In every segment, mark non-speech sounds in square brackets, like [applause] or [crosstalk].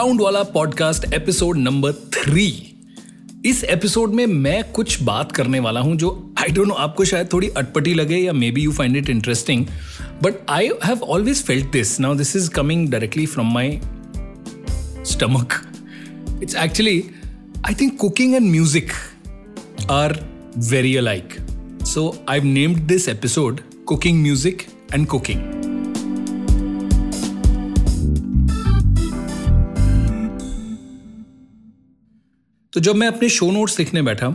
Sound वाला podcast episode number three इस episode में मैं कुछ बात करने वाला हूँ जो आई डोंट नो आपको शायद थोड़ी अटपटी लगे या maybe you find it interesting but I have always felt this now this is coming directly from my stomach it's actually I think cooking and music are very alike so I named this episode cooking music and cooking तो जब मैं अपने show notes लिखने बैठा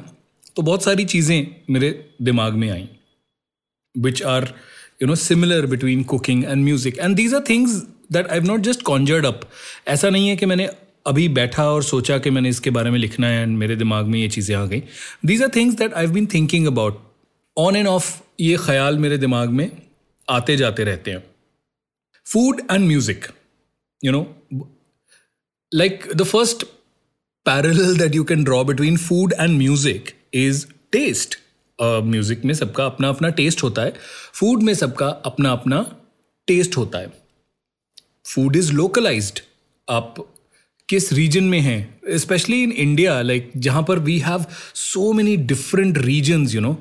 तो बहुत सारी चीज़ें मेरे दिमाग में आई which are you know similar between cooking and music and these are things that I not just conjured up ऐसा नहीं है कि मैंने अभी बैठा और सोचा कि मैंने इसके बारे में लिखना है एंड मेरे दिमाग में ये चीज़ें आ गई। These are things that I been thinking about on and off ये ख्याल मेरे दिमाग में आते जाते रहते हैं। Food and music you know like the first parallel that you can draw between food and music is taste music में सबका अपना अपना टेस्ट होता है। फ़ूड में सबका अपना अपना टेस्ट होता है। फ़ूड इज़ लोकलाइज्ड आप किस रीजन में हैं? स्पेशली इन इंडिया लाइक जहाँ पर we have so many different regions you know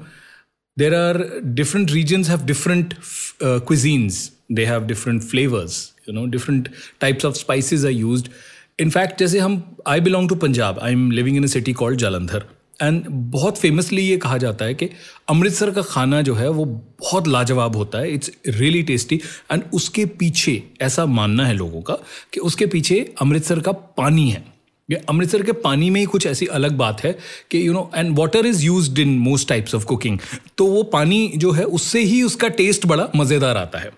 there are different regions have different cuisines they have different flavours you know different types of spices are used in fact जैसे हम I belong to Punjab I am living in a city called Jalandhar and बहुत famously ये कहा जाता है कि अमृतसर का खाना जो है, वो बहुत लाजवाब होता है. इट्स रियली टेस्टी एंड उसके पीछे ऐसा मानना है लोगों का कि उसके पीछे अमृतसर का पानी है. ये अमृतसर के पानी में ही कुछ ऐसी अलग बात है कि you know and water is use in most types of cooking तो वो पानी जो है, उससे ही उसका टेस्ट बड़ा मज़ेदार आता है.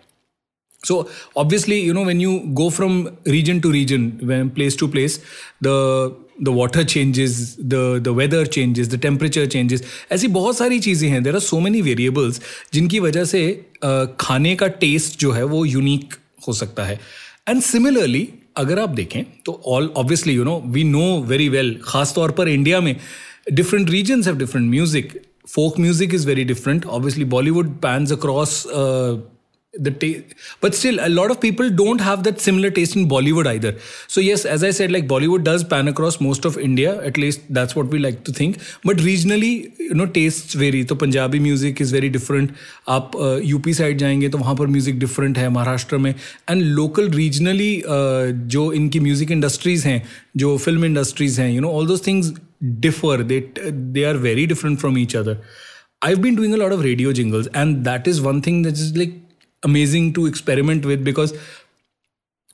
So obviously you know when you go from region to region when place to place the the water changes the the weather changes the temperature changes ऐसी बहुत सारी चीज़ें हैं there are so many variables जिनकी वजह से uh, खाने का टेस्ट जो है वो यूनिक हो सकता है एंड सिमिलरली अगर आप देखें तो all obviously you know we know very well खास तौर पर इंडिया में different regions have different music music is very different obviously bollywood pans across uh, the but still a lot of people don't have that similar taste in bollywood either. So yes as i said like bollywood does pan across most of india at least that's what we like to think. But regionally you know tastes vary. So punjabi music is very different. Up uh, up side jayenge to wahan par music different hai maharashtra mein. And local regionally uh, jo inki music industries hain jo film industries hain you know all those things differ. They they are very different from each other. I've been doing a lot of radio jingles and that is one thing that is like amazing to experiment with because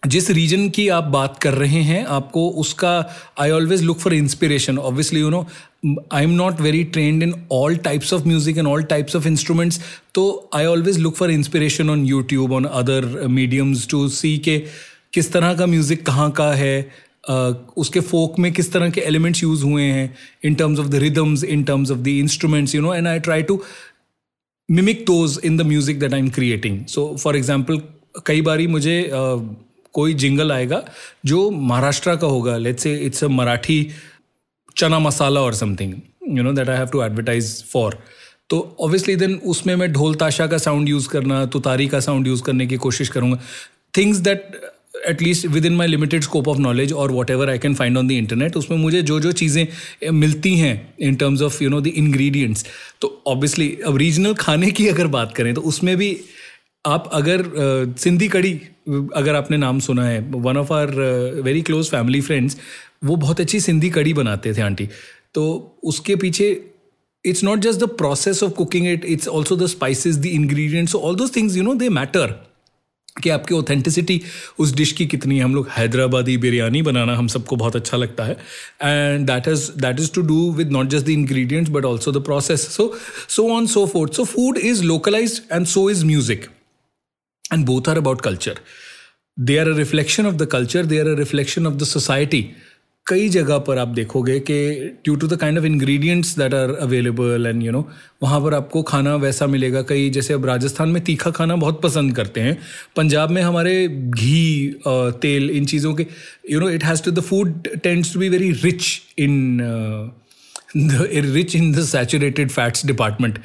जिस reason की आप बात कर रहे हैं आपको उसका I always look for inspiration obviously you know I am not very trained in all types of music and all types of instruments तो I always look for inspiration on YouTube on other mediums to see के किस तरह का music कहाँ का है Uh, उसके folk में किस तरह के एलिमेंट्स यूज़ हुए हैं in terms of the rhythms in terms of the instruments you know and I try to mimic those in the music that I am creating so for example कई बारी मुझे uh, कोई jingle आएगा जो महाराष्ट्र का होगा let's say it's a Marathi चना मसाला और something you know that I have to advertise for तो ऑब्वियसली देन उसमें मैं ढोल ताशा का साउंड यूज़ करना तुतारी का साउंड यूज़ करने की कोशिश करूँगा। Things that at least within my limited scope of knowledge और whatever I can find on the internet उसमें मुझे जो जो चीज़ें मिलती हैं in terms of you know the ingredients तो ऑब्वियसली अब रीजनल खाने की अगर बात करें तो उसमें भी आप अगर सिंधी कड़ी अगर आपने नाम सुना है one of our very close family friends वो बहुत अच्छी सिंधी कड़ी बनाते थे आंटी। तो उसके पीछे it's not just the process of cooking it it's also the spices the ingredients all those things you know they matter कि आपकी ऑथेंटिसिटी उस डिश की कितनी है। हम लोग हैदराबादी बिरयानी बनाना हम सबको बहुत अच्छा लगता है। And that is that is to do with not just the ingredients but also the process so so on so forth so food is localised and so is music and both are about culture they are a reflection of the culture they are a reflection of the society कई जगह पर आप देखोगे कि due to the kind of ingredients that are available and you know वहाँ पर आपको खाना वैसा मिलेगा। कई जैसे अब राजस्थान में तीखा खाना बहुत पसंद करते हैं। पंजाब में हमारे घी तेल, इन चीज़ों के you know it has to the food tends to be very rich in rich in the saturated fats department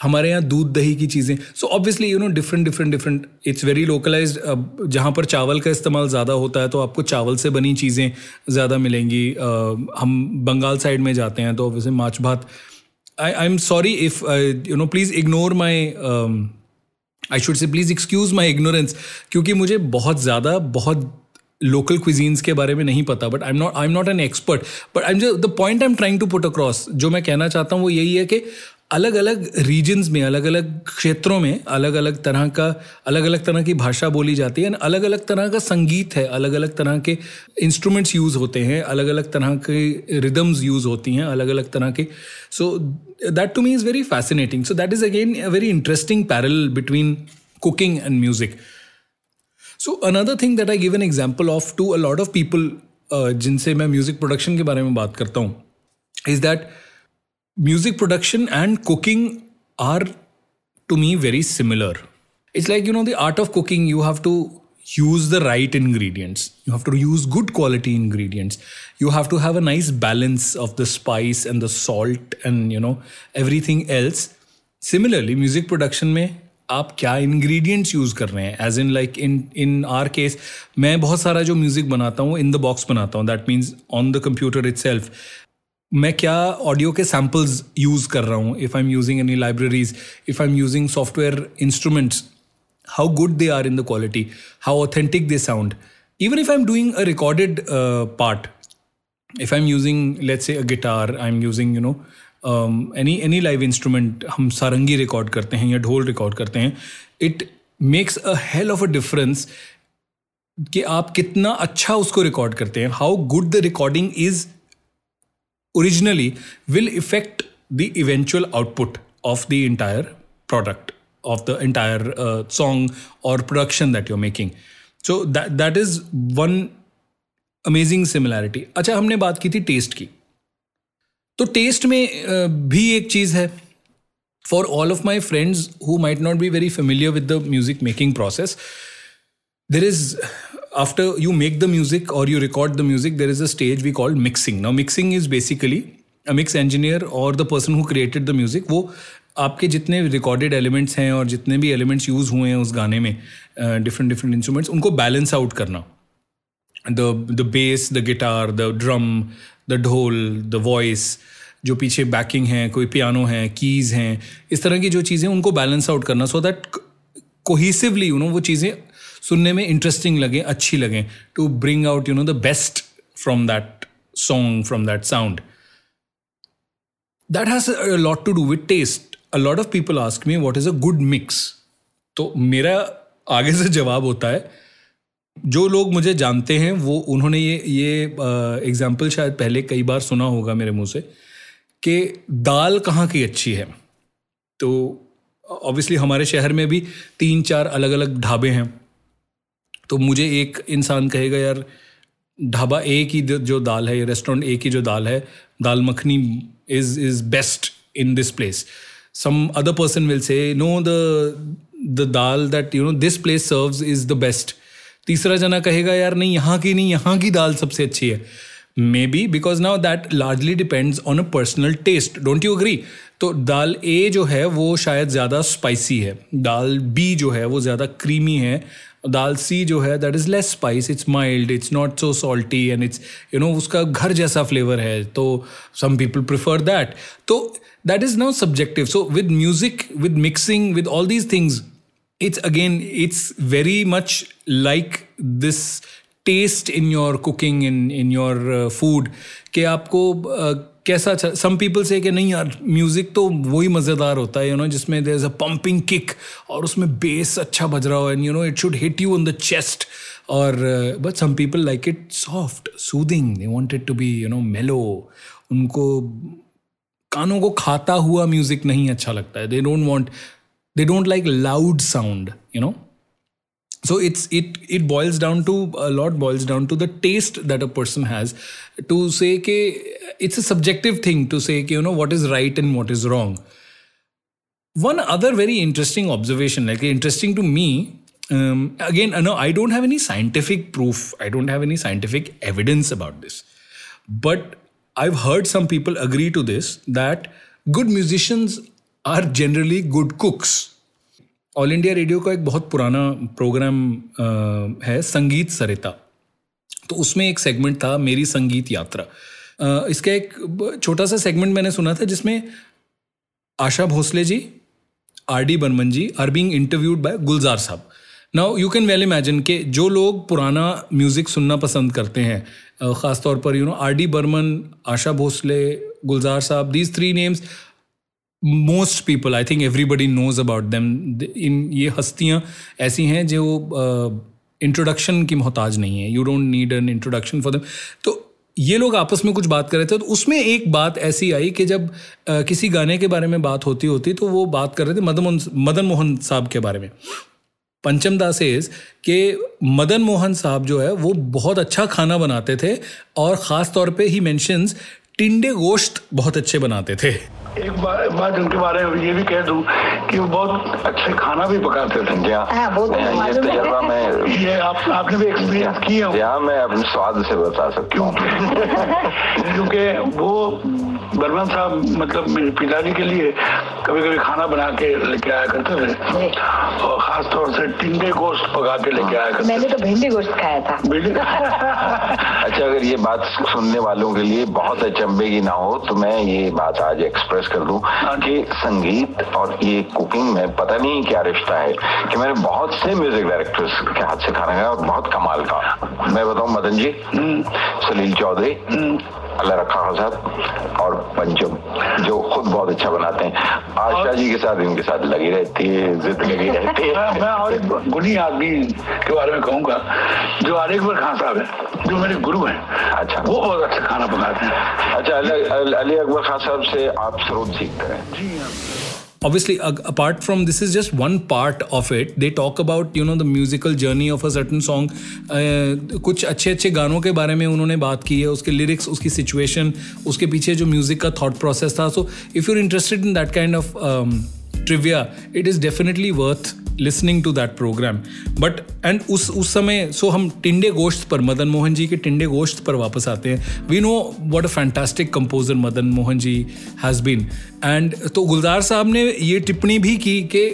हमारे यहाँ दूध दही की चीज़ें। So obviously you know different different different it's very localise जहाँ पर चावल का इस्तेमाल ज़्यादा होता है तो आपको चावल से बनी चीज़ें ज़्यादा मिलेंगी। uh, हम बंगाल साइड में जाते हैं तो ऑब्वियसली माछ भात। I I am sorry if you know please ignore my I should say please excuse my ignorance क्योंकि मुझे बहुत ज़्यादा बहुत लोकल क्विजीन्स के बारे में नहीं पता but I am not I am not an expert but I am the point I am trying to put across जो मैं कहना चाहता हूँ वो यही है कि अलग अलग रीजन्स में अलग अलग क्षेत्रों में अलग अलग तरह का अलग अलग तरह की भाषा बोली जाती है अलग अलग तरह का संगीत है अलग अलग तरह के इंस्ट्रूमेंट्स यूज़ होते हैं अलग अलग तरह के रिदम्स यूज़ होती हैं अलग अलग तरह के। So that to me is very fascinating so that is again a very interesting parallel between cooking and music so another thing that I give an example of to a lot of people जिनसे मैं music production के बारे में बात करता हूँ is that music production and cooking are to me very similar. It's like, you know, the art of cooking, you have to use the right ingredients. You have to use good quality ingredients. You have to have a nice balance of the spice and the salt and, you know, everything else. Similarly, music production में आप क्या ingredients use कर रहे हैं as in like in in our case मैं बहुत सारा जो म्यूज़िक बनाता हूँ इन द बॉक्स बनाता हूँ that means on the computer it self मैं क्या ऑडियो के सैम्पल्स यूज़ कर रहा हूँ? If I am using any libraries if I am using software instruments how good they are in the quality how authentic they sound even if i'm doing a recorded uh, part if i'm using let's say a guitar i'm using you know um, any any live instrument हम सारंगी record करते हैं या ढोल record करते हैं it makes a hell of a difference कि आप कितना अच्छा उसको रिकॉर्ड करते हैं how good the recording is originally will affect the eventual output of the entire product of the entire uh, song or production that you're making so that that is one amazing similarity अच्छा हमने बात की थी test की तो test में uh, भी एक चीज़ है for all of my friends who might not be very familiar with the music making process there is after you make the music or you record the music, there is a stage we call mixing. Now, mixing is basically a mix engineer or the person who created the music. वो आपके जितने recorded elements हैं और जितने भी elements use हुए हैं उस गाने में डिफरेंट डिफरेंट इंस्ट्रूमेंट्स उनको बैलेंस आउट करना the the bass the guitar the drum the ढोल द वॉइस जो पीछे बैकिंग है कोई पियानो है कीज़ हैं इस तरह की जो चीज़ें उनको बैलेंस आउट करना so that cohesively you know वो चीज़ें सुनने में इंटरेस्टिंग लगे, अच्छी लगे to bring out you know the best from that song from that sound that has lot to do with taste a lot of people ask me what is a good mix तो मेरा आगे से जवाब होता है, जो लोग मुझे जानते हैं, वो, उन्होंने ये ये एग्ज़ाम्पल शायद पहले कई बार सुना होगा मेरे मुँह से, कि दाल कहाँ की अच्छी है? तो ऑब्वियसली हमारे शहर में भी तीन चार अलग अलग ढाबे हैं। तो मुझे एक इंसान कहेगा, यार, ढाबा ए की जो दाल है, रेस्टोरेंट ए की जो दाल है, दाल makhani is is best in this place some other person will say no the the dal that you know this place serves is the best तीसरा जना कहेगा, यार, नहीं, यहाँ की नहीं, यहाँ की दाल सबसे अच्छी है। Maybe because now that largely depends on a personal taste don't you agree तो दाल ए जो है, वो शायद ज़्यादा स्पाइसी है। दाल बी जो है, वो ज़्यादा क्रीमी है। दाल सी जो है that is less spice it's mild it's not so salty and it's you know उसका घर जैसा फ्लेवर है तो सम पीपल प्रिफर दैट तो that is now subjective so with music with mixing with all these things it's again it's very much like this taste in your cooking in in your food कि आपको uh, कैसा सम people say कि नहीं यार music तो वही मज़ेदार होता है यू नो जिसमें there is a pumping kick और उसमें बेस अच्छा बज रहा हो and you know it should hit you on the chest और but some people like it soft soothing they wanted to be you know mellow उनको कानों को खाता हुआ म्यूज़िक नहीं अच्छा लगता है. They don't want they don't like loud sound you know so it's it it boils down to a lot boils down to the taste that a person has. To say ke it's a subjective thing to say ke, you know what is right and what is wrong. One other very interesting observation like interesting to me um, again no i don't have any scientific proof. I don't have any scientific evidence about this. But I've heard some people agree to this that good musicians are generally good cooks. All India Radio का एक बहुत पुराना programme है संगीत सरिता। तो उसमें एक segment था मेरी संगीत यात्रा। इसका एक छोटा सा सेगमेंट मैंने सुना था जिसमें Asha Bhosle ji, R D Burman ji are being interviewed by Gulzar Sahab. Now you can well imagine के जो लोग पुराना म्यूज़िक सुनना पसंद करते हैं ख़ासतौर पर you know R D Burman, Asha Bhosle, Gulzar Sahab these three names most people I think everybody knows about them in ये हस्तियाँ ऐसी हैं जो इंट्रोडक्शन की मोहताज नहीं है। You don't need an introduction for them तो ये लोग आपस में कुछ बात कर रहे थे तो उसमें एक बात ऐसी आई कि जब आ, किसी गाने के बारे में बात होती होती तो वो बात कर रहे थे मदन मोहन मदन मोहन साहब के बारे में। पंचम दास इज़ के मदन मोहन साहब जो है वो बहुत अच्छा खाना बनाते थे और ख़ास तौर पे ही मेंशंस टिंडे गोश्त बहुत अच्छे बनाते थे। एक बार बात उनके बारे में ये भी कह दूँ कि वो बहुत अच्छे खाना भी पकाते थे जी हाँ तो ये तजर्बा मैं ये आप आपने भी एक्सपीरियंस किया यहाँ मैं अपने स्वाद से बता सकता हूँ। [laughs] क्योंकि वो बर्मन साहब मतलब मेरे पिताजी के लिए कभी कभी खाना बना के लेके आया करते थे। और खास तौर से टिंडे गोश्त पका के लेके आया करते मैंने तो भिंडी गोश्त खाया था। भिंडी? [laughs] अच्छा अगर ये बात सुनने वालों के लिए बहुत अचंभे की ना हो तो मैं ये बात आज एक्सप्रेस कर दूँ कि संगीत और ये कुकिंग में पता नहीं क्या रिश्ता है कि मैंने बहुत से म्यूज़िक डायरेक्टर्स के हाथ से खाना खाया और बहुत कमाल का। मैं बताऊँ मदन जी हम्म। सलील चौधरी हम्म। अल्लाह रखा साहब और पंचम जो खुद बहुत अच्छा बनाते हैं। आशा जी के साथ इनके साथ लगी रहती है जिद लगी [laughs] रहती है। मैं और एक गुनी आदमी के बारे में कहूँगा जो आरिक खान साहब है जो मेरे गुरु हैं अच्छा। वो बहुत अच्छा खाना बनाते हैं। अच्छा अली अकबर खान साहब से आप स्रोत सीखते हैं। जी हाँ obviously apart from this is just one part of it they talk about you know the musical journey of a certain song uh, कुछ अच्छे अच्छे गानों के बारे में उन्होंने बात की है उसके लिरिक्स उसकी सिचुएशन उसके पीछे जो म्यूज़िक का थॉट प्रोसेस था so if you interested in that kind of trivia it is definitely worth listening to that program but and उस उस समय सो so हम टिंडे गोश्त पर, मदन मोहन जी के टिंडे गोश्त पर वापस आते हैं। We know what a fantastic composer Madan Mohan ji has been and तो गुलजार साहब ने ये टिप्पणी भी की कि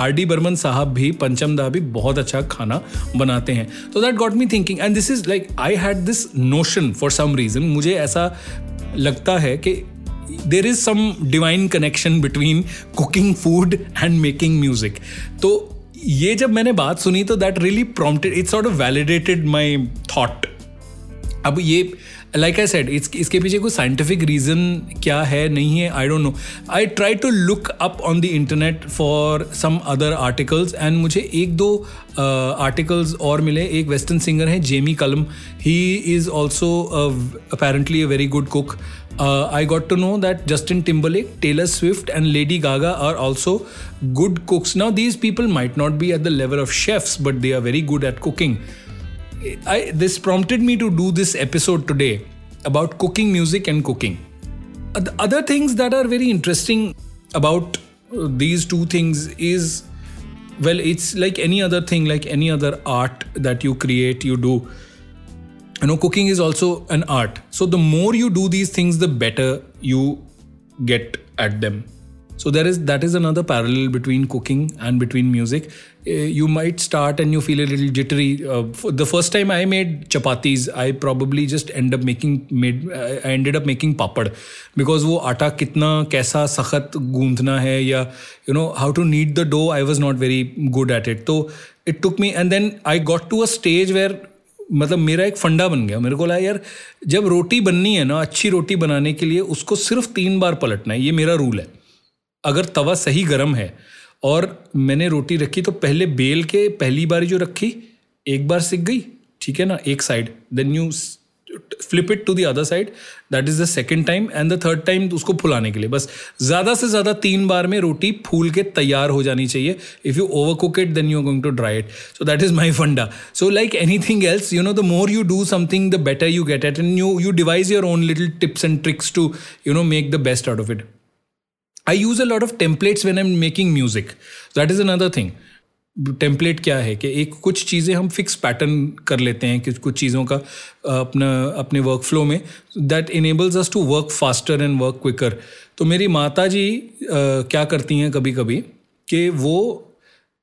आर डी बर्मन साहब भी, पंचम दा भी बहुत अच्छा खाना बनाते हैं। तो that got me thinking and this is like I had this notion for some reason मुझे ऐसा लगता है कि there is some divine connection between cooking food and making music तो ये जब मैंने बात सुनी तो that really prompted it's of validated my thought अब ये लाइक आई सेड इसके पीछे कोई साइंटिफिक रीज़न क्या है नहीं है? I don't know I try to look up on the internet for some other articles and मुझे एक दो आर्टिकल्स uh, और मिले। एक वेस्टर्न सिंगर हैं Jamie Cullum he is also apparently a very good cook Uh, I got to know that Justin Timberlake, Taylor Swift, and Lady Gaga are also good cooks. Now, these people might not be at the level of chefs, but they are very good at cooking. I, this prompted me to do this episode today about cooking music and cooking. Uh, the other things that are very interesting about uh, these two things is well, it's like any other thing, like any other art that you create, you do you know cooking is also an art. So the more you do these things the better you get at them. So there is that is another parallel between cooking and between music. Eh, you might start and you feel a little jittery. Uh, the first time i made chapatis i probably just end up making made eh, i ended up making papad. Because wo aata kitna kaisa sakhat goondhna hai ya you know how to knead the dough i was not very good at it. So it took me and then i got to a stage where मतलब मेरा एक फंडा बन गया। मेरे को लगा, यार, जब रोटी बननी है ना, अच्छी रोटी बनाने के लिए उसको सिर्फ़ तीन बार पलटना है, ये मेरा रूल है। अगर तवा सही गर्म है और मैंने रोटी रखी तो पहले बेल के पहली बार जो रखी, एक बार सिक गई, ठीक है ना, एक side then you flip it to the other side that is the second time and the third time उसको फुलाने के लिए। बस ज़्यादा से ज़्यादा तीन बार में रोटी फूल के तैयार हो जानी चाहिए। If you over cook it then you are going to dry it so that is my funda so like anything else you know the more you do something the better you get at and you you devise your own little tips and tricks to you know make the best out of it I use a lot of templates when am making music that is another thing. Template क्या है कि एक कुछ चीज़ें हम fix pattern कर लेते हैं कि कुछ चीज़ों का अपना, अपने वर्क फ्लो में that enables us to work faster and work quicker तो मेरी माता जी क्या करती हैं कभी कभी कि वो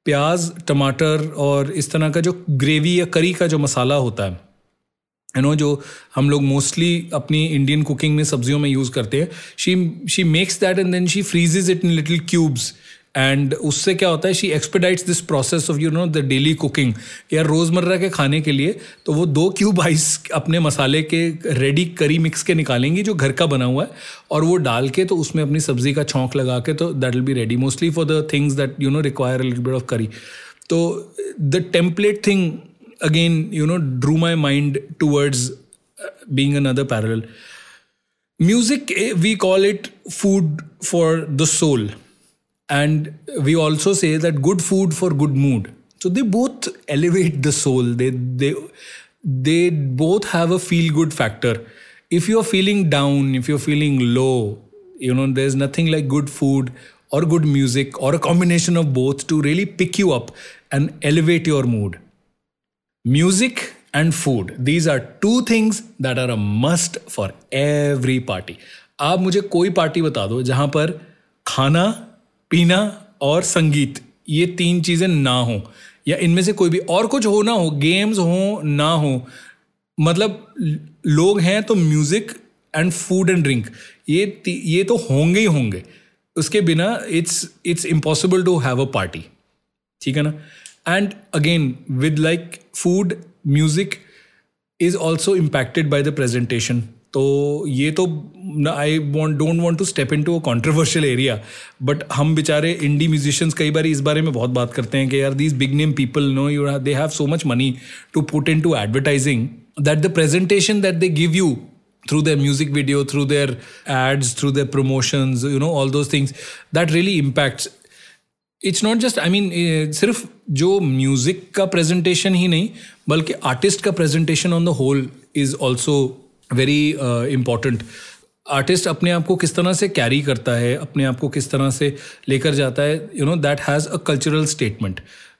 प्याज, टमाटर और इस तरह का जो ग्रेवी या करी का जो मसाला होता है यू नो जो हम लोग मोस्टली अपनी इंडियन कुकिंग में सब्जियों में यूज़ करते हैं she she makes that and then she freezes it in little cubes and उससे क्या होता है she expedites this process of you know the daily cooking यार, रोज़मर्रा के खाने के लिए तो वो दो क्यूब आइस अपने मसाले के रेडी करी मिक्स के निकालेंगी, जो घर का बना हुआ है, और वो डाल के तो उसमें अपनी सब्ज़ी का छौंक लगा के तो that will be ready mostly for the things that you know require bit of curry तो the template thing again you know drew my mind towards being another parallel music we call it food for the soul and we also say that good food for good mood so they both elevate the soul they they they both have a feel good factor if you're feeling down if you're feeling low you know there's nothing like good food or good music or a combination of both to really pick you up and elevate your mood music and food these are two things that are a must for every party आप मुझे कोई party बता दो जहां पर खाना पीना और संगीत, ये तीन चीज़ें ना हो, या इनमें से कोई भी और कुछ हो ना हो गेम्स हो, ना हो मतलब लोग हैं तो music and food and drink ये ये तो होंगे ही होंगे, उसके बिना it's it's impossible to have a party ठीक है ना? And again with like food music is also impacted by the presentation तो ये तो I want don't want to step in to a controversial area but हम बेचारे इंडी musicians कई बार इस बारे में बहुत बात करते हैं कि यार these big name people know you they have so much money to put in to advertising that the presentation that they give you through their music video, through their ads, through their promotions, you know, all those things, that really impacts. It's not just I mean सिर्फ़ जो music का presentation ही नहीं बल्कि artist का presentation on the whole is also very important artist अपने आप को किस तरह से कैरी करता है, अपने आप को किस तरह से लेकर जाता है you know that has a cultural statement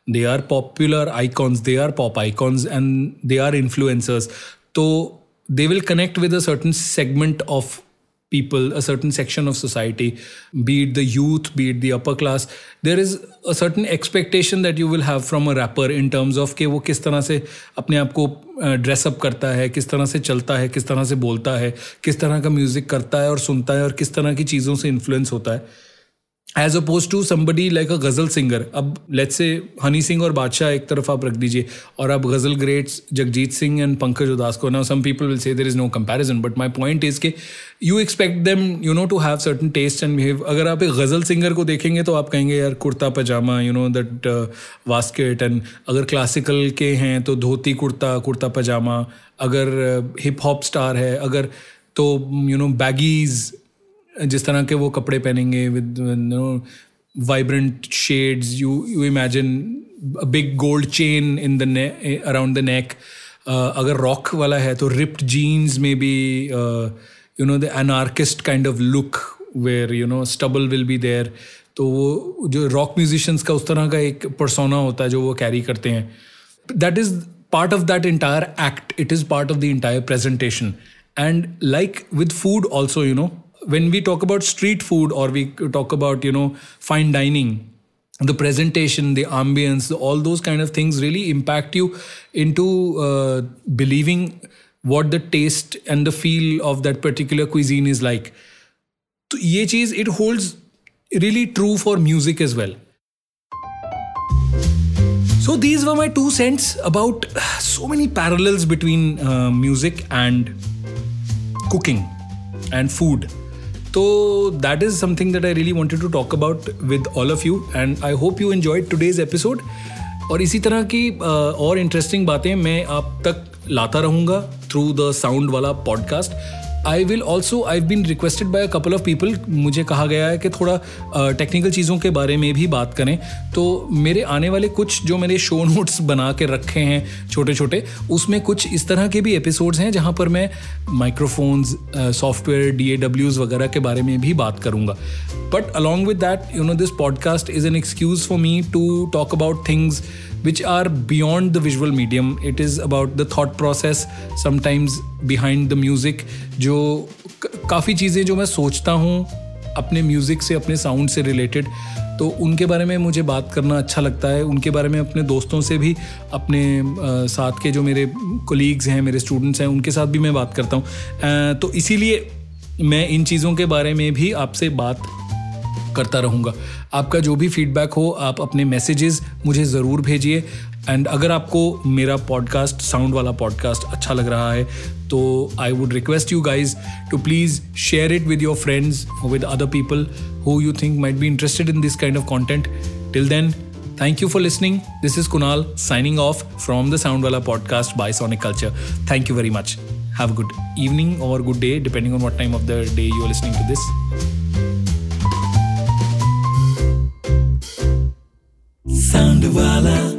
they are popular icons they are pop icons and they are influencers तो they will connect with a certain segment of people, a certain section of society, be it the youth, be it the upper class, there is a certain expectation that you will have from a rapper in terms of कि वो किस तरह से अपने आप को dress up करता है किस तरह से चलता है किस तरह से बोलता है किस तरह का म्यूज़िक करता है और सुनता है और किस तरह की चीज़ों से इन्फ्लुएंस होता है as oppose to somebody like a ghazal singer अब लेट्स से हनी सिंह और बादशाह एक तरफ़ आप रख दीजिए और अब गज़ल ग्रेट्स जगजीत सिंह एंड पंकज उदास को now some people will say there is no comparison but my point is के you expect them you know to have certain taste and behave अगर आप एक गज़ल सिंगर को देखेंगे तो आप कहेंगे यार kurta pyjama you know that वास्केट and अगर क्लासिकल के हैं तो धोती कुर्ता कुर्ता पजामा अगर हिप हॉप स्टार है अगर तो यू नो बैगीज़ जिस तरह के वो कपड़े पहनेंगे with no vibrant shades you you imagine big gold chain in the around the neck अगर रॉक वाला है तो रिप्ड जीन्स में be you know the anarchist kind of look where you know stubble will be there तो वो जो rock musicians का उस तरह का एक परसोना होता है जो वो कैरी करते हैं। That is part of that entire act it is part of the entire presentation and like with food also you know when we talk about street food or we talk about you know fine dining the presentation the ambience all those kind of things really impact you into uh, believing what the taste and the feel of that particular cuisine is like. so ye it holds really true for music as well. So these were my two cents about so many parallels between uh, music and cooking and food तो that is something that I really wanted to talk about with all of you and I hope you enjoy today's episode और इसी तरह की और interesting बातें मैं आप तक लाता रहूँगा थ्रू द साउंड वाला podcast I will also I been requested by a couple of people मुझे कहा गया है कि थोड़ा टेक्निकल चीज़ों के बारे में भी बात करें। तो मेरे आने वाले कुछ जो मैंने शो नोट्स बना के रखे हैं छोटे छोटे उसमें कुछ इस तरह के भी एपिसोड्स हैं जहाँ पर मैं माइक्रोफोन्स सॉफ्टवेयर डी वगैरह के बारे में भी बात करूँगा। But along with that you know this podcast is an excuse for me to talk about things which are beyond the visual medium. It is about the thought process, sometimes behind the music, जो काफ़ी चीज़ें जो मैं सोचता हूँ अपने music से अपने साउंड से रिलेटेड तो उनके बारे में मुझे बात करना अच्छा लगता है उनके बारे में अपने दोस्तों से भी अपने आ, साथ के जो मेरे कोलीग्स हैं मेरे स्टूडेंट्स हैं उनके साथ भी मैं बात करता हूँ तो इसीलिए मैं इन चीज़ों के बारे में भी आपसे बात करता रहूँगा आपका जो भी फीडबैक हो आप अपने मैसेजेस मुझे ज़रूर भेजिए एंड अगर आपको मेरा पॉडकास्ट साउंड वाला पॉडकास्ट अच्छा लग रहा है तो I would request you guys to please share it with your friends with other people who you think might be interested in this kind of content till then Thank you for listening. This is Kunal signing off from the Soundwala podcast by Sonic Culture. Thank you very much. Have a good evening or good day, depending on what time of the day you are listening to this. Sound of Allah.